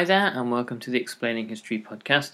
Hi there, and welcome to the Explaining History podcast.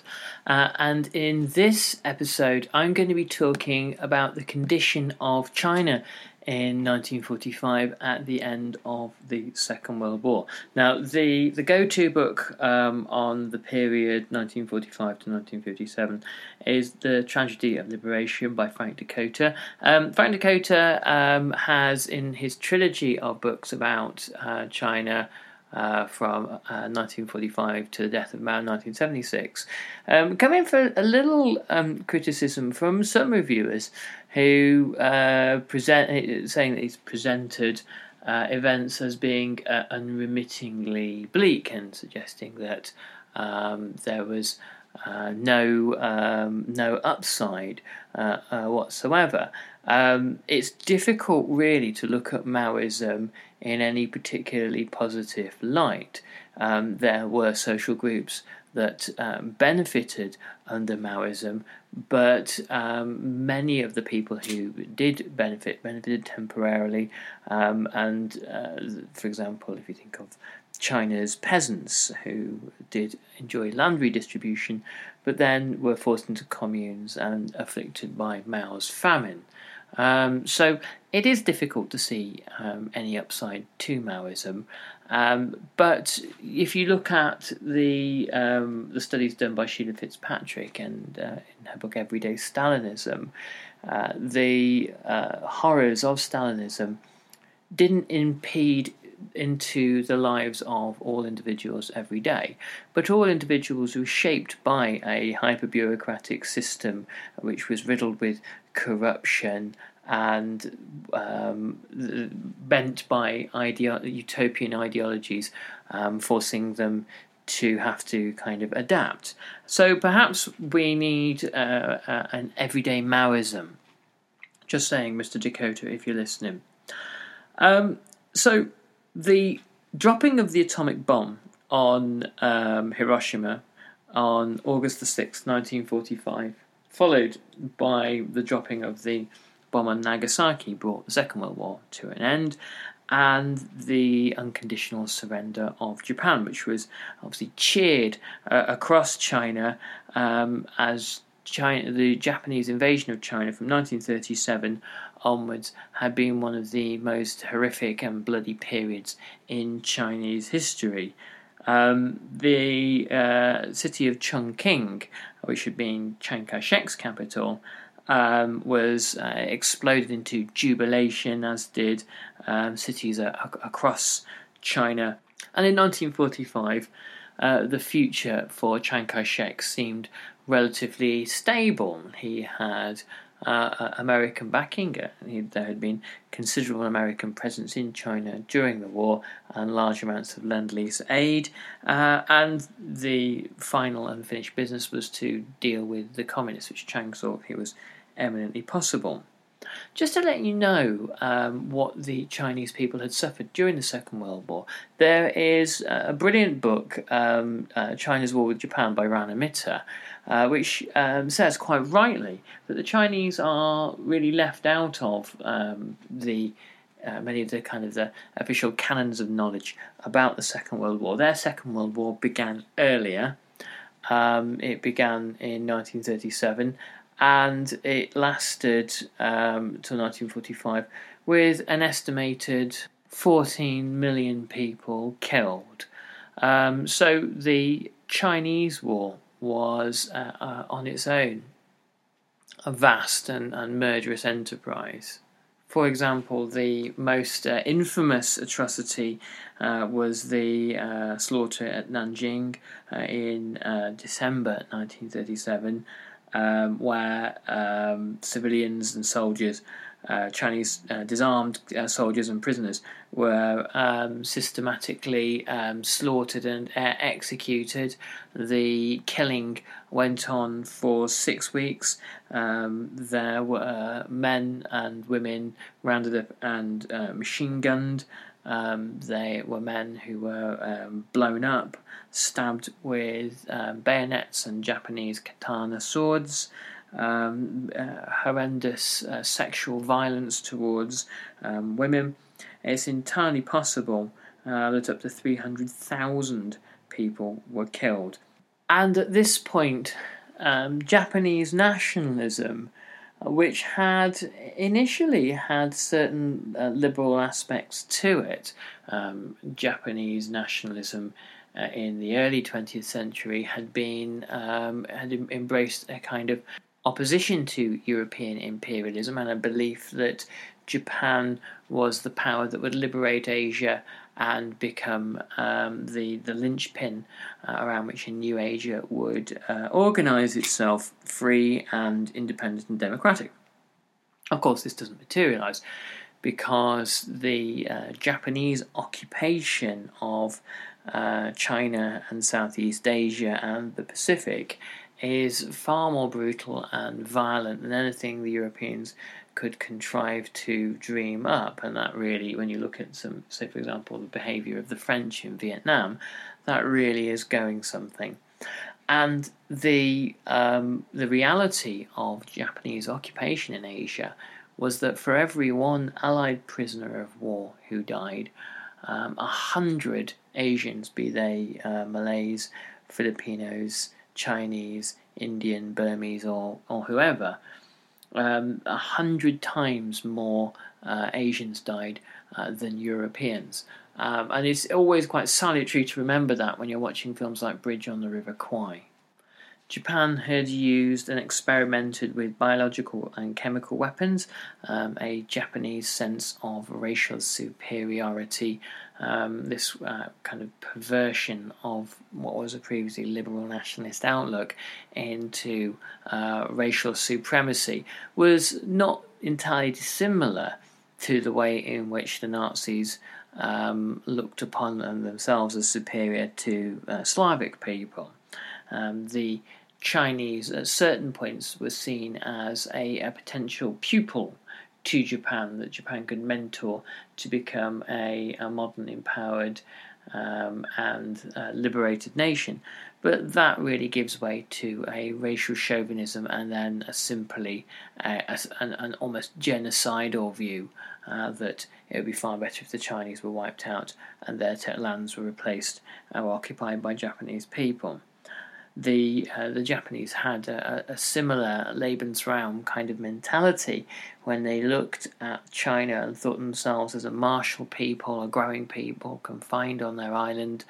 Uh, and in this episode, I'm going to be talking about the condition of China in 1945 at the end of the Second World War. Now, the, the go to book um, on the period 1945 to 1957 is The Tragedy of Liberation by Frank Dikötter. Um, Frank Dikötter um, has, in his trilogy of books about uh, China, uh, from uh, 1945 to the death of Mao in 1976, um, come in for a little um, criticism from some reviewers who uh, present saying that he's presented uh, events as being uh, unremittingly bleak and suggesting that um, there was uh, no um, no upside whatsoever. Um, it's difficult, really, to look at Maoism in any particularly positive light. Um, there were social groups that um, benefited under Maoism, but um, many of the people who did benefit benefited temporarily. Um, and, uh, for example, if you think of China's peasants who did enjoy land redistribution, but then were forced into communes and afflicted by Mao's famine. Um, so it is difficult to see um, any upside to Maoism. Um, but if you look at the um, the studies done by Sheila Fitzpatrick and uh, in her book Everyday Stalinism, uh, the uh, horrors of Stalinism didn't impede into the lives of all individuals every day. But all individuals were shaped by a hyper bureaucratic system which was riddled with corruption and um, bent by ideo- utopian ideologies, um, forcing them to have to kind of adapt. So perhaps we need uh, uh, an everyday Maoism. Just saying, Mr. Dikötter, if you're listening. Um, so the dropping of the atomic bomb on um, Hiroshima on August the 6th, 1945, followed by the dropping of the bomb on Nagasaki, brought the Second World War to an end, and the unconditional surrender of Japan, which was obviously cheered uh, across China um, as China, the Japanese invasion of China from 1937 onwards had been one of the most horrific and bloody periods in Chinese history. Um, the uh, city of Chongqing, which had been Chiang Kai shek's capital, um, was uh, exploded into jubilation, as did um, cities across China. And in 1945, uh, the future for Chiang Kai shek seemed relatively stable. He had uh, American backing. Uh, there had been considerable American presence in China during the war and large amounts of Lend Lease aid. Uh, and the final unfinished business was to deal with the communists, which Chiang thought he was eminently possible. Just to let you know um, what the Chinese people had suffered during the Second World War, there is a brilliant book, um, uh, China's War with Japan by Rana Mitter, uh, which um, says quite rightly that the Chinese are really left out of um, the uh, many of the kind of the official canons of knowledge about the Second World War. Their Second World War began earlier. Um, it began in 1937 and it lasted um, till 1945 with an estimated 14 million people killed. Um, so the Chinese War was uh, uh, on its own a vast and, and murderous enterprise. For example, the most uh, infamous atrocity uh, was the uh, slaughter at Nanjing uh, in December 1937, um, where um, civilians and soldiers uh, Chinese uh, disarmed uh, soldiers and prisoners were um, systematically um, slaughtered and uh, executed. The killing went on for six weeks. Um, there were men and women rounded up and uh, machine gunned. Um, they were men who were um, blown up, stabbed with um, bayonets and Japanese katana swords um, uh, horrendous uh, sexual violence towards um, women. It's entirely possible uh, that up to 300,000 people were killed. And at this point, um, Japanese nationalism, which had initially had certain uh, liberal aspects to it, um, Japanese nationalism uh, in the early 20th century had been um, had embraced a kind of opposition to European imperialism and a belief that Japan was the power that would liberate Asia and become um, the the linchpin uh, around which a new Asia would uh, organize itself free and independent and democratic. Of course, this doesn't materialize because the uh, Japanese occupation of uh, China and Southeast Asia and the Pacific is far more brutal and violent than anything the Europeans could contrive to dream up. And that really, when you look at some, say for example, the behaviour of the French in Vietnam, that really is going something. And the um, the reality of Japanese occupation in Asia was that for every one Allied prisoner of war who died, um, a um, hundred Asians, be they uh, Malays, Filipinos, Chinese, Indian, Burmese, or, or whoever, um, a hundred times more uh, Asians died uh, than Europeans. Um, and it's always quite salutary to remember that when you're watching films like Bridge on the River Kwai. Japan had used and experimented with biological and chemical weapons, um, a Japanese sense of racial superiority, um, this uh, kind of perversion of what was a previously liberal nationalist outlook into uh, racial supremacy was not entirely dissimilar to the way in which the Nazis um, looked upon themselves as superior to uh, Slavic people. Um, the Chinese at certain points were seen as a, a, potential pupil to Japan that Japan could mentor to become a, a modern, empowered, um, and uh, liberated nation. But that really gives way to a racial chauvinism and then a simply uh, an, an, almost genocidal view uh, that it would be far better if the Chinese were wiped out and their lands were replaced or occupied by Japanese people the uh, the Japanese had a, a, similar Lebensraum kind of mentality when they looked at China and thought themselves as a martial people, a growing people, confined on their island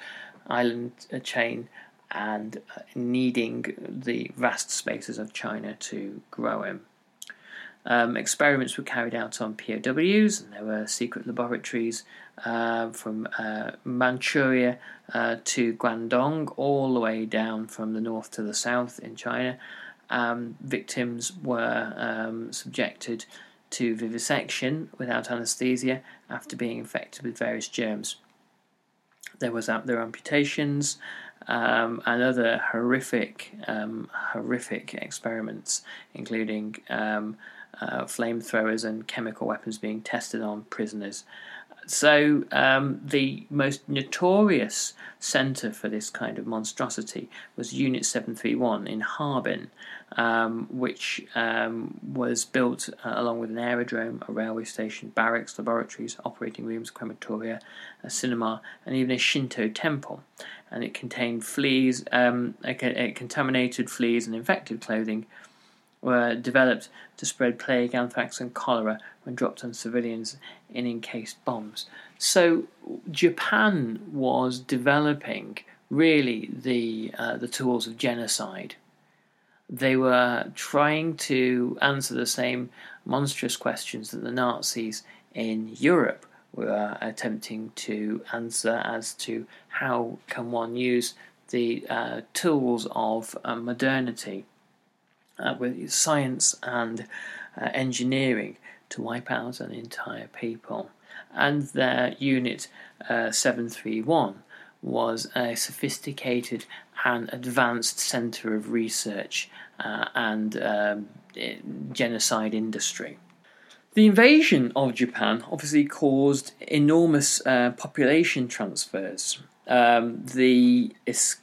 island uh, chain, and uh, needing the vast spaces of China to grow in. Um, experiments were carried out on POWs, and there were secret laboratories uh, from uh, Manchuria uh, to Guangdong, all the way down from the north to the south in China. Um, victims were um, subjected to vivisection without anaesthesia after being infected with various germs. There was there amputations um, and other horrific, um, horrific experiments, including um, uh, flamethrowers and chemical weapons being tested on prisoners. So, um, the most notorious centre for this kind of monstrosity was Unit 731 in Harbin, um, which um, was built uh, along with an aerodrome, a railway station, barracks, laboratories, operating rooms, crematoria, a cinema, and even a Shinto temple. And it contained fleas, um, contaminated fleas, and infected clothing were developed to spread plague, anthrax, and cholera when dropped on civilians in encased bombs. So Japan was developing really the uh, the tools of genocide. They were trying to answer the same monstrous questions that the Nazis in Europe were attempting to answer as to how can one use the uh, tools of uh, modernity uh, with science and uh, engineering to wipe out an entire people. And their unit uh, 731 was a sophisticated and advanced centre of research uh, and um, genocide industry. The invasion of Japan obviously caused enormous uh, population transfers. Um, the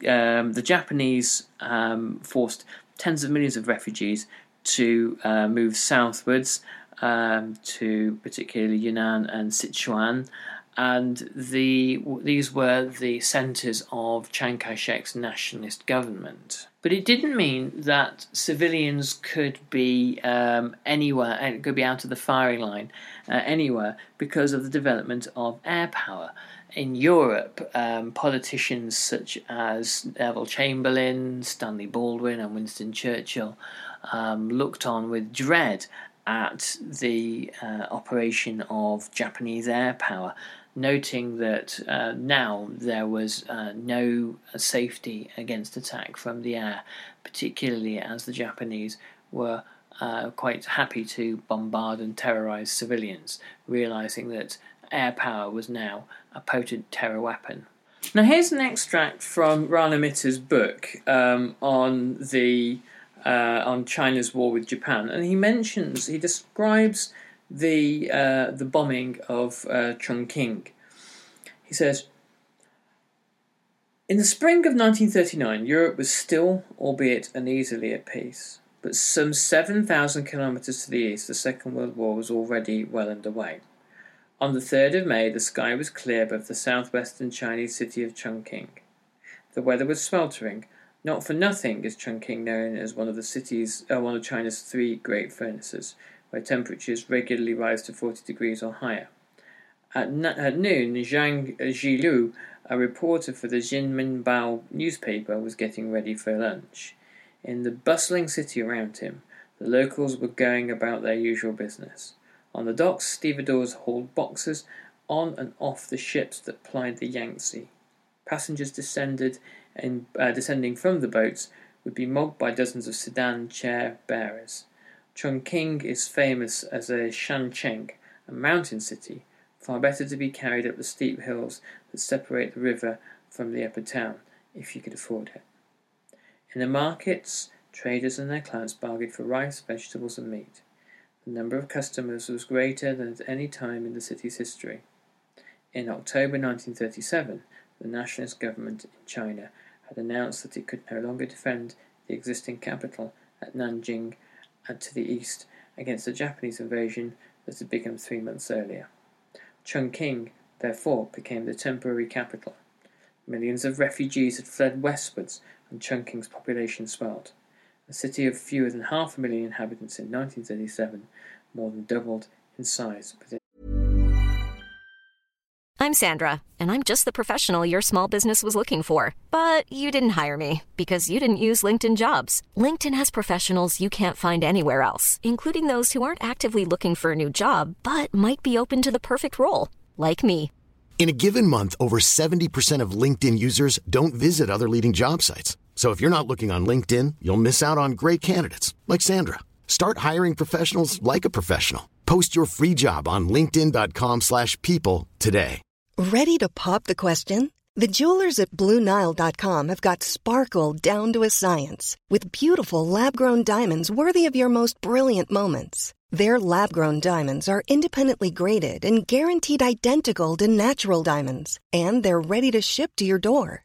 um, the Japanese um, forced tens of millions of refugees to uh, move southwards um, to particularly Yunnan and Sichuan. And the these were the centres of Chiang Kai shek's nationalist government. But it didn't mean that civilians could be um, anywhere, uh, could be out of the firing line uh, anywhere because of the development of air power in Europe, um, politicians such as Neville Chamberlain, Stanley Baldwin, and Winston Churchill um, looked on with dread at the uh, operation of Japanese air power, noting that uh, now there was uh, no safety against attack from the air, particularly as the Japanese were. Uh, quite happy to bombard and terrorize civilians, realizing that air power was now a potent terror weapon. Now, here's an extract from Rana Mitter's book um, on the uh, on China's war with Japan, and he mentions he describes the uh, the bombing of uh, Chongqing. He says. In the spring of 1939, Europe was still, albeit uneasily, at peace. But some 7,000 kilometres to the east, the Second World War was already well underway. On the 3rd of May, the sky was clear above the southwestern Chinese city of Chongqing. The weather was sweltering. Not for nothing is Chongqing known as one of the cities, uh, one of China's three great furnaces, where temperatures regularly rise to 40 degrees or higher. At, at noon, Zhang Zhilu, a reporter for the Jinmenbao newspaper, was getting ready for lunch. In the bustling city around him, the locals were going about their usual business. On the docks, stevedores hauled boxes on and off the ships that plied the Yangtze. Passengers descended in, uh, descending from the boats would be mobbed by dozens of sedan chair bearers. Chongqing is famous as a shancheng, a mountain city, far better to be carried up the steep hills that separate the river from the upper town, if you could afford it. In the markets, traders and their clients bargained for rice, vegetables, and meat. The number of customers was greater than at any time in the city's history. In October 1937, the nationalist government in China had announced that it could no longer defend the existing capital at Nanjing and to the east against the Japanese invasion that had begun three months earlier. Chongqing, therefore, became the temporary capital. Millions of refugees had fled westwards, and Chongqing's population swelled. A city of fewer than half a million inhabitants in 1937 more than doubled in size within. I'm Sandra, and I'm just the professional your small business was looking for. But you didn't hire me because you didn't use LinkedIn jobs. LinkedIn has professionals you can't find anywhere else, including those who aren't actively looking for a new job but might be open to the perfect role, like me. In a given month, over 70% of LinkedIn users don't visit other leading job sites. So if you're not looking on LinkedIn, you'll miss out on great candidates like Sandra. Start hiring professionals like a professional. Post your free job on linkedin.com/people today. Ready to pop the question? The jewelers at bluenile.com have got sparkle down to a science with beautiful lab-grown diamonds worthy of your most brilliant moments. Their lab grown diamonds are independently graded and guaranteed identical to natural diamonds, and they're ready to ship to your door.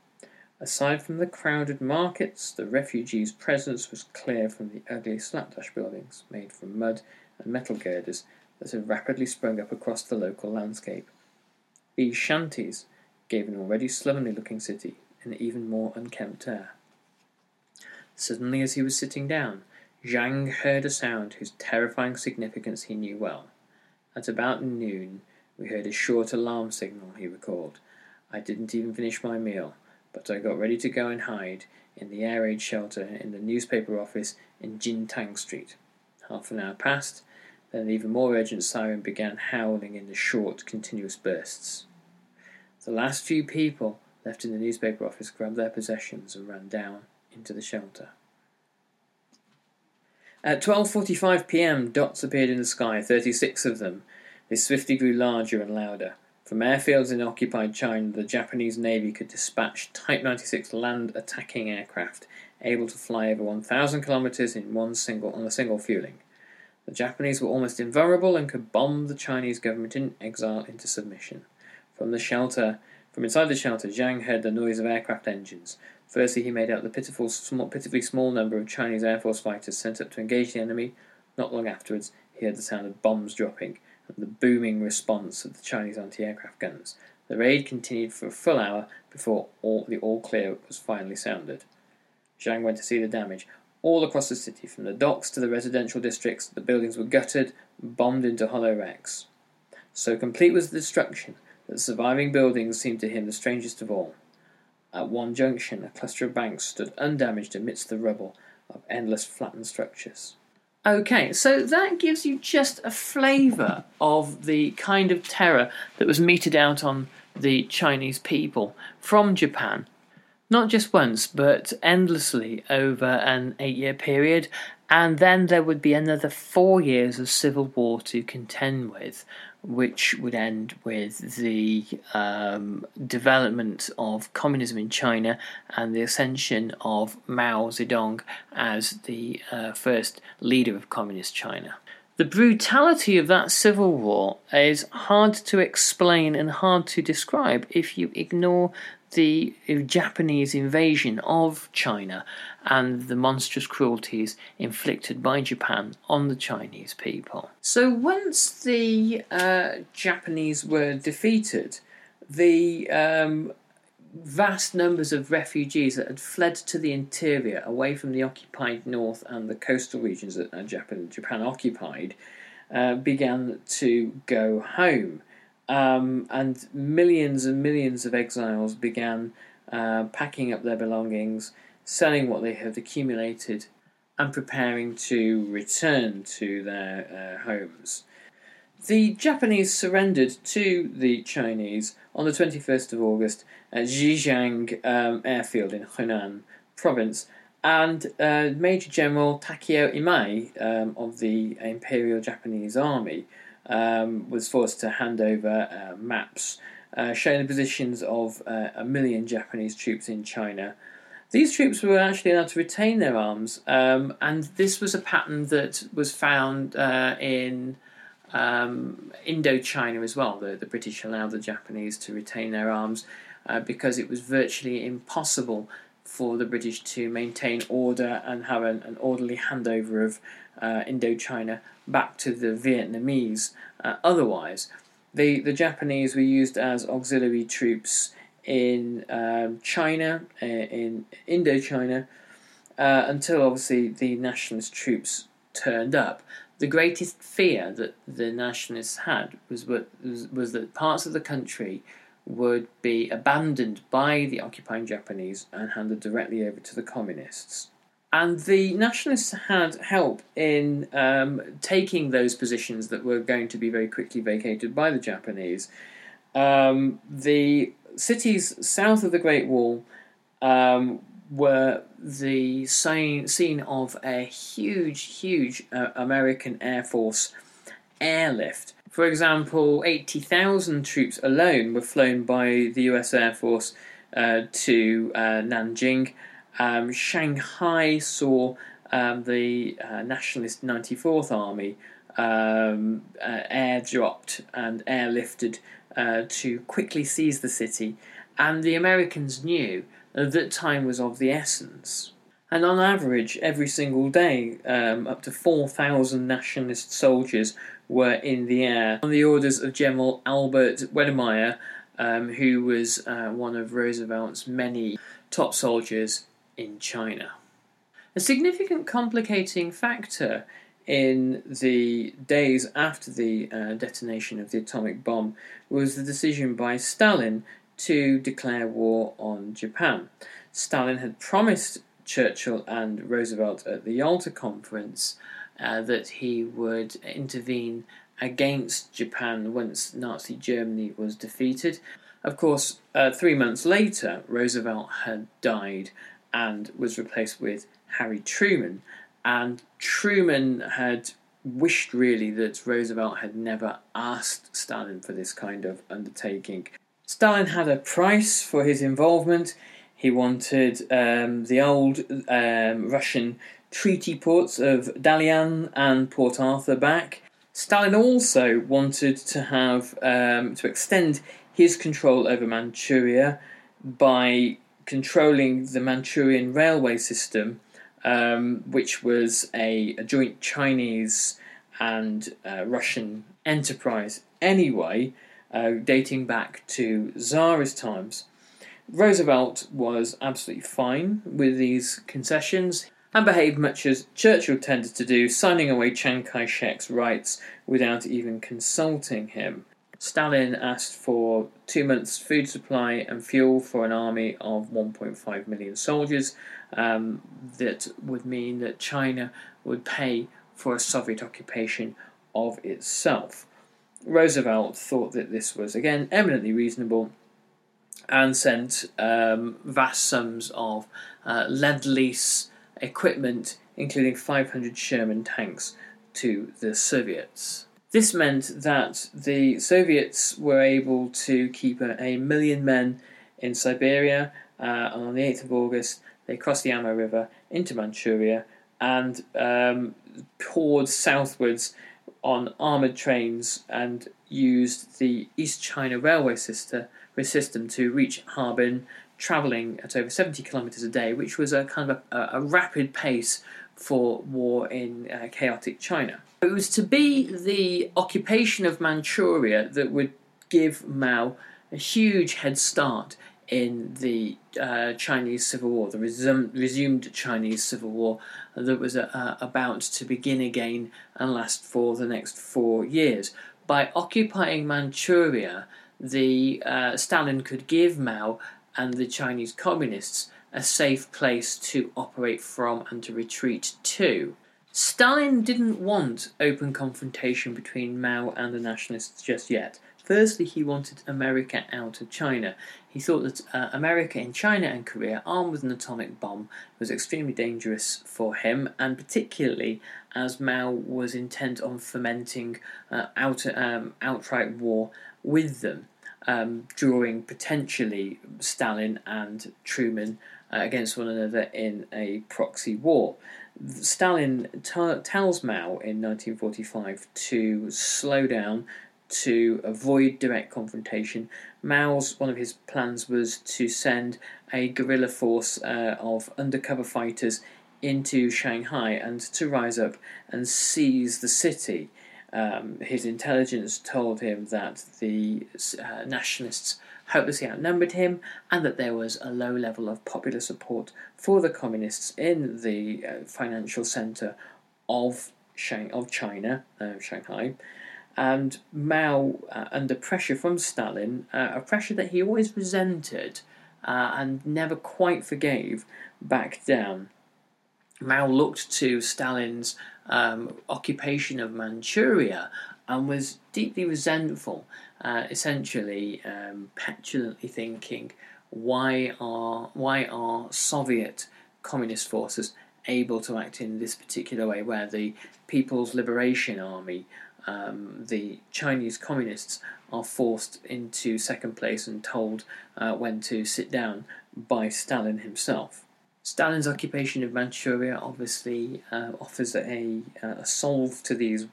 Aside from the crowded markets, the refugees' presence was clear from the ugly slapdash buildings made from mud and metal girders that had rapidly sprung up across the local landscape. These shanties gave an already slovenly looking city an even more unkempt air. Suddenly, as he was sitting down, Zhang heard a sound whose terrifying significance he knew well. At about noon, we heard a short alarm signal, he recalled. I didn't even finish my meal but I got ready to go and hide in the air raid shelter in the newspaper office in Jintang Street. Half an hour passed, then an even more urgent siren began howling in the short, continuous bursts. The last few people left in the newspaper office grabbed their possessions and ran down into the shelter. At 12:45 p.m., dots appeared in the sky, 36 of them. They swiftly grew larger and louder. From airfields in occupied China, the Japanese Navy could dispatch Type 96 land attacking aircraft, able to fly over 1,000 kilometers in one single on a single fueling. The Japanese were almost invulnerable and could bomb the Chinese government in exile into submission. From the shelter, from inside the shelter, Zhang heard the noise of aircraft engines. Firstly, he made out the pitiful, small, pitifully small number of Chinese Air Force fighters sent up to engage the enemy. Not long afterwards, he heard the sound of bombs dropping the booming response of the Chinese anti-aircraft guns. The raid continued for a full hour before all, the all clear was finally sounded. Zhang went to see the damage. All across the city, from the docks to the residential districts, the buildings were gutted, bombed into hollow wrecks. So complete was the destruction that the surviving buildings seemed to him the strangest of all. At one junction, a cluster of banks stood undamaged amidst the rubble of endless flattened structures. Okay, so that gives you just a flavour of the kind of terror that was meted out on the Chinese people from Japan. Not just once, but endlessly over an eight year period, and then there would be another four years of civil war to contend with, which would end with the um, development of communism in China and the ascension of Mao Zedong as the uh, first leader of communist China. The brutality of that civil war is hard to explain and hard to describe if you ignore the Japanese invasion of China and the monstrous cruelties inflicted by Japan on the Chinese people. So, once the uh, Japanese were defeated, the um, vast numbers of refugees that had fled to the interior, away from the occupied north and the coastal regions that uh, Japan, Japan occupied, uh, began to go home. Um, and millions and millions of exiles began uh, packing up their belongings, selling what they had accumulated, and preparing to return to their uh, homes. The Japanese surrendered to the Chinese on the 21st of August at Zhijiang um, airfield in Hunan province, and uh, Major General Takeo Imai um, of the Imperial Japanese Army um, was forced to hand over uh, maps uh, showing the positions of uh, a million Japanese troops in China. These troops were actually allowed to retain their arms, um, and this was a pattern that was found uh, in um, Indochina as well. The, the, British allowed the Japanese to retain their arms uh, because it was virtually impossible for the British to maintain order and have an, an orderly handover of uh, Indochina back to the Vietnamese. Uh, otherwise, the, the Japanese were used as auxiliary troops in um, China, uh, in Indochina, uh, until obviously the nationalist troops turned up. The greatest fear that the nationalists had was, was, was that parts of the country would be abandoned by the occupying Japanese and handed directly over to the communists. And the nationalists had help in um, taking those positions that were going to be very quickly vacated by the Japanese. Um, the cities south of the Great Wall um, were the scene, scene of a huge, huge uh, American Air Force airlift. For example, 80,000 troops alone were flown by the US Air Force uh, to uh, Nanjing. Um, Shanghai saw um, the uh, Nationalist 94th Army um, uh, airdropped and airlifted uh, to quickly seize the city, and the Americans knew that time was of the essence. And on average, every single day, um, up to 4,000 nationalist soldiers were in the air on the orders of General Albert Wedemeyer, um, who was uh, one of Roosevelt's many top soldiers in China. A significant complicating factor in the days after the uh, detonation of the atomic bomb was the decision by Stalin to declare war on Japan. Stalin had promised Churchill and Roosevelt at the Yalta Conference uh, that he would intervene against Japan once Nazi Germany was defeated. Of course, uh, three months later, Roosevelt had died and was replaced with Harry Truman. And Truman had wished really that Roosevelt had never asked Stalin for this kind of undertaking. Stalin had a price for his involvement. He wanted um, the old um, Russian treaty ports of Dalian and Port Arthur back. Stalin also wanted to have um, to extend his control over Manchuria by controlling the Manchurian railway system, um, which was a, a, joint Chinese and uh, Russian enterprise anyway, uh, dating back to Tsarist times. Roosevelt was absolutely fine with these concessions and behaved much as Churchill tended to do, signing away Chiang Kai shek's rights without even consulting him. Stalin asked for two months' food supply and fuel for an army of 1.5 million soldiers. Um, that would mean that China would pay for a Soviet occupation of itself. Roosevelt thought that this was again eminently reasonable and sent um, vast sums of uh, lend lease equipment, including 500 Sherman tanks, to the Soviets. This meant that the Soviets were able to keep a, million men in Siberia. Uh, on the 8th of August, they crossed the Amur River into Manchuria and um, poured southwards on armoured trains and used the East China Railway system, to reach Harbin, travelling at over 70 kilometres a day, which was a kind of a, a rapid pace for war in uh, chaotic China. It was to be the occupation of Manchuria that would give Mao a huge head start in the uh, Chinese Civil War, the resum- resumed Chinese Civil War that was uh, about to begin again and last for the next four years. By occupying Manchuria, the uh, Stalin could give Mao and the Chinese communists a safe place to operate from and to retreat to. Stalin didn't want open confrontation between Mao and the nationalists just yet. Firstly, he wanted America out of China. He thought that uh, America in China and Korea, armed with an atomic bomb, was extremely dangerous for him, and particularly as Mao was intent on fomenting uh, um, outright war with them, um, drawing potentially Stalin and Truman uh, against one another in a proxy war. Stalin t- tells Mao in 1945 to slow down, to avoid direct confrontation. Mao's one of his plans was to send a guerrilla force uh, of undercover fighters into Shanghai and to rise up and seize the city. Um, his intelligence told him that the uh, nationalists hopelessly outnumbered him, and that there was a low level of popular support for the communists in the uh, financial centre of Shang- of China, uh, Shanghai, and Mao, uh, under pressure from Stalin, uh, a pressure that he always resented uh, and never quite forgave, backed down. Mao looked to Stalin's um, occupation of Manchuria and was deeply resentful, uh, essentially um, petulantly thinking, why are why are Soviet communist forces able to act in this particular way, where the People's Liberation Army, um, the Chinese communists, are forced into second place and told uh, when to sit down by Stalin himself. Stalin's occupation of Manchuria obviously uh, offers a, a solve to these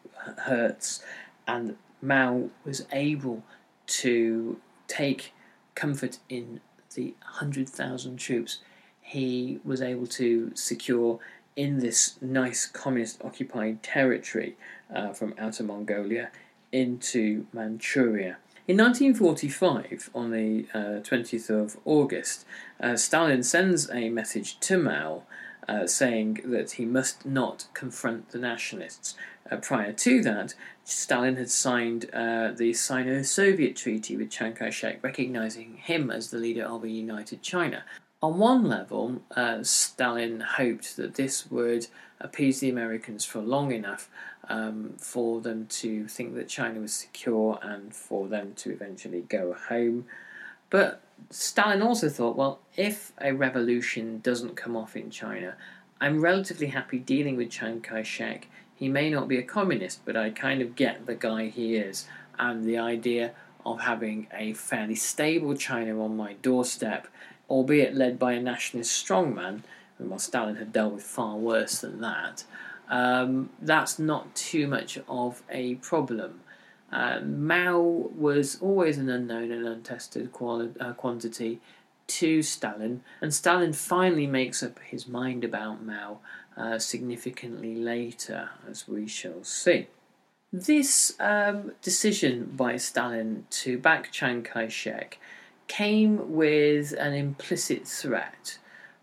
hurts, and Mao was able to take comfort in the 100,000 troops he was able to secure in this nice communist occupied territory uh, from Outer Mongolia into Manchuria. In 1945, on the uh, 20th of August, uh, Stalin sends a message to Mao uh, saying that he must not confront the nationalists. Uh, prior to that, Stalin had signed uh, the Sino Soviet Treaty with Chiang Kai shek, recognizing him as the leader of a united China. On one level, uh, Stalin hoped that this would appease the Americans for long enough um, for them to think that China was secure and for them to eventually go home. But Stalin also thought, well, if a revolution doesn't come off in China, I'm relatively happy dealing with Chiang Kai shek. He may not be a communist, but I kind of get the guy he is, and the idea of having a fairly stable China on my doorstep albeit led by a nationalist strongman, and while Stalin had dealt with far worse than that, um, that's not too much of a problem. Uh, Mao was always an unknown and untested quali- uh, quantity to Stalin, and Stalin finally makes up his mind about Mao uh, significantly later, as we shall see. This um, decision by Stalin to back Chiang Kai shek came with an implicit threat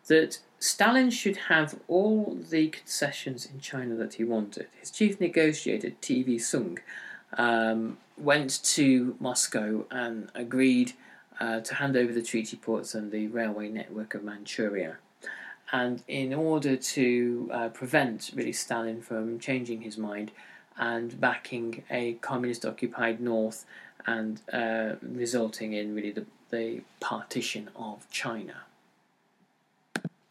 that Stalin should have all the concessions in China that he wanted. His chief negotiator, TV Soong, um, went to Moscow and agreed uh, to hand over the treaty ports and the railway network of Manchuria. And in order to uh, prevent really Stalin from changing his mind and backing a communist occupied north and uh, resulting in really the the partition of China.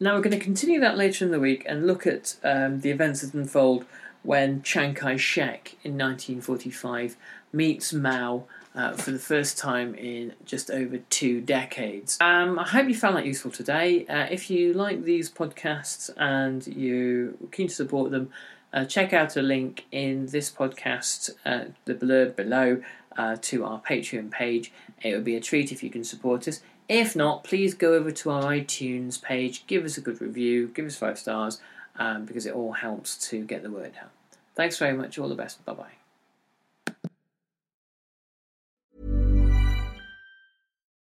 Now we're going to continue that later in the week and look at um, the events that unfold when Chiang Kai shek in 1945 meets Mao uh, for the first time in just over two decades. Um, I hope you found that useful today. Uh, if you like these podcasts and you're keen to support them, uh, check out a link in this podcast, uh, the blurb below, uh, to our Patreon page. It would be a treat if you can support us. If not, please go over to our iTunes page, give us a good review, give us five stars, um, because it all helps to get the word out. Thanks very much. All the best. Bye bye.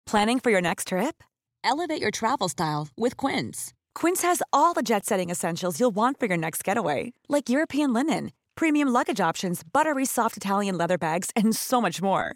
Planning for your next trip? Elevate your travel style with Quince. Quince has all the jet setting essentials you'll want for your next getaway, like European linen, premium luggage options, buttery soft Italian leather bags, and so much more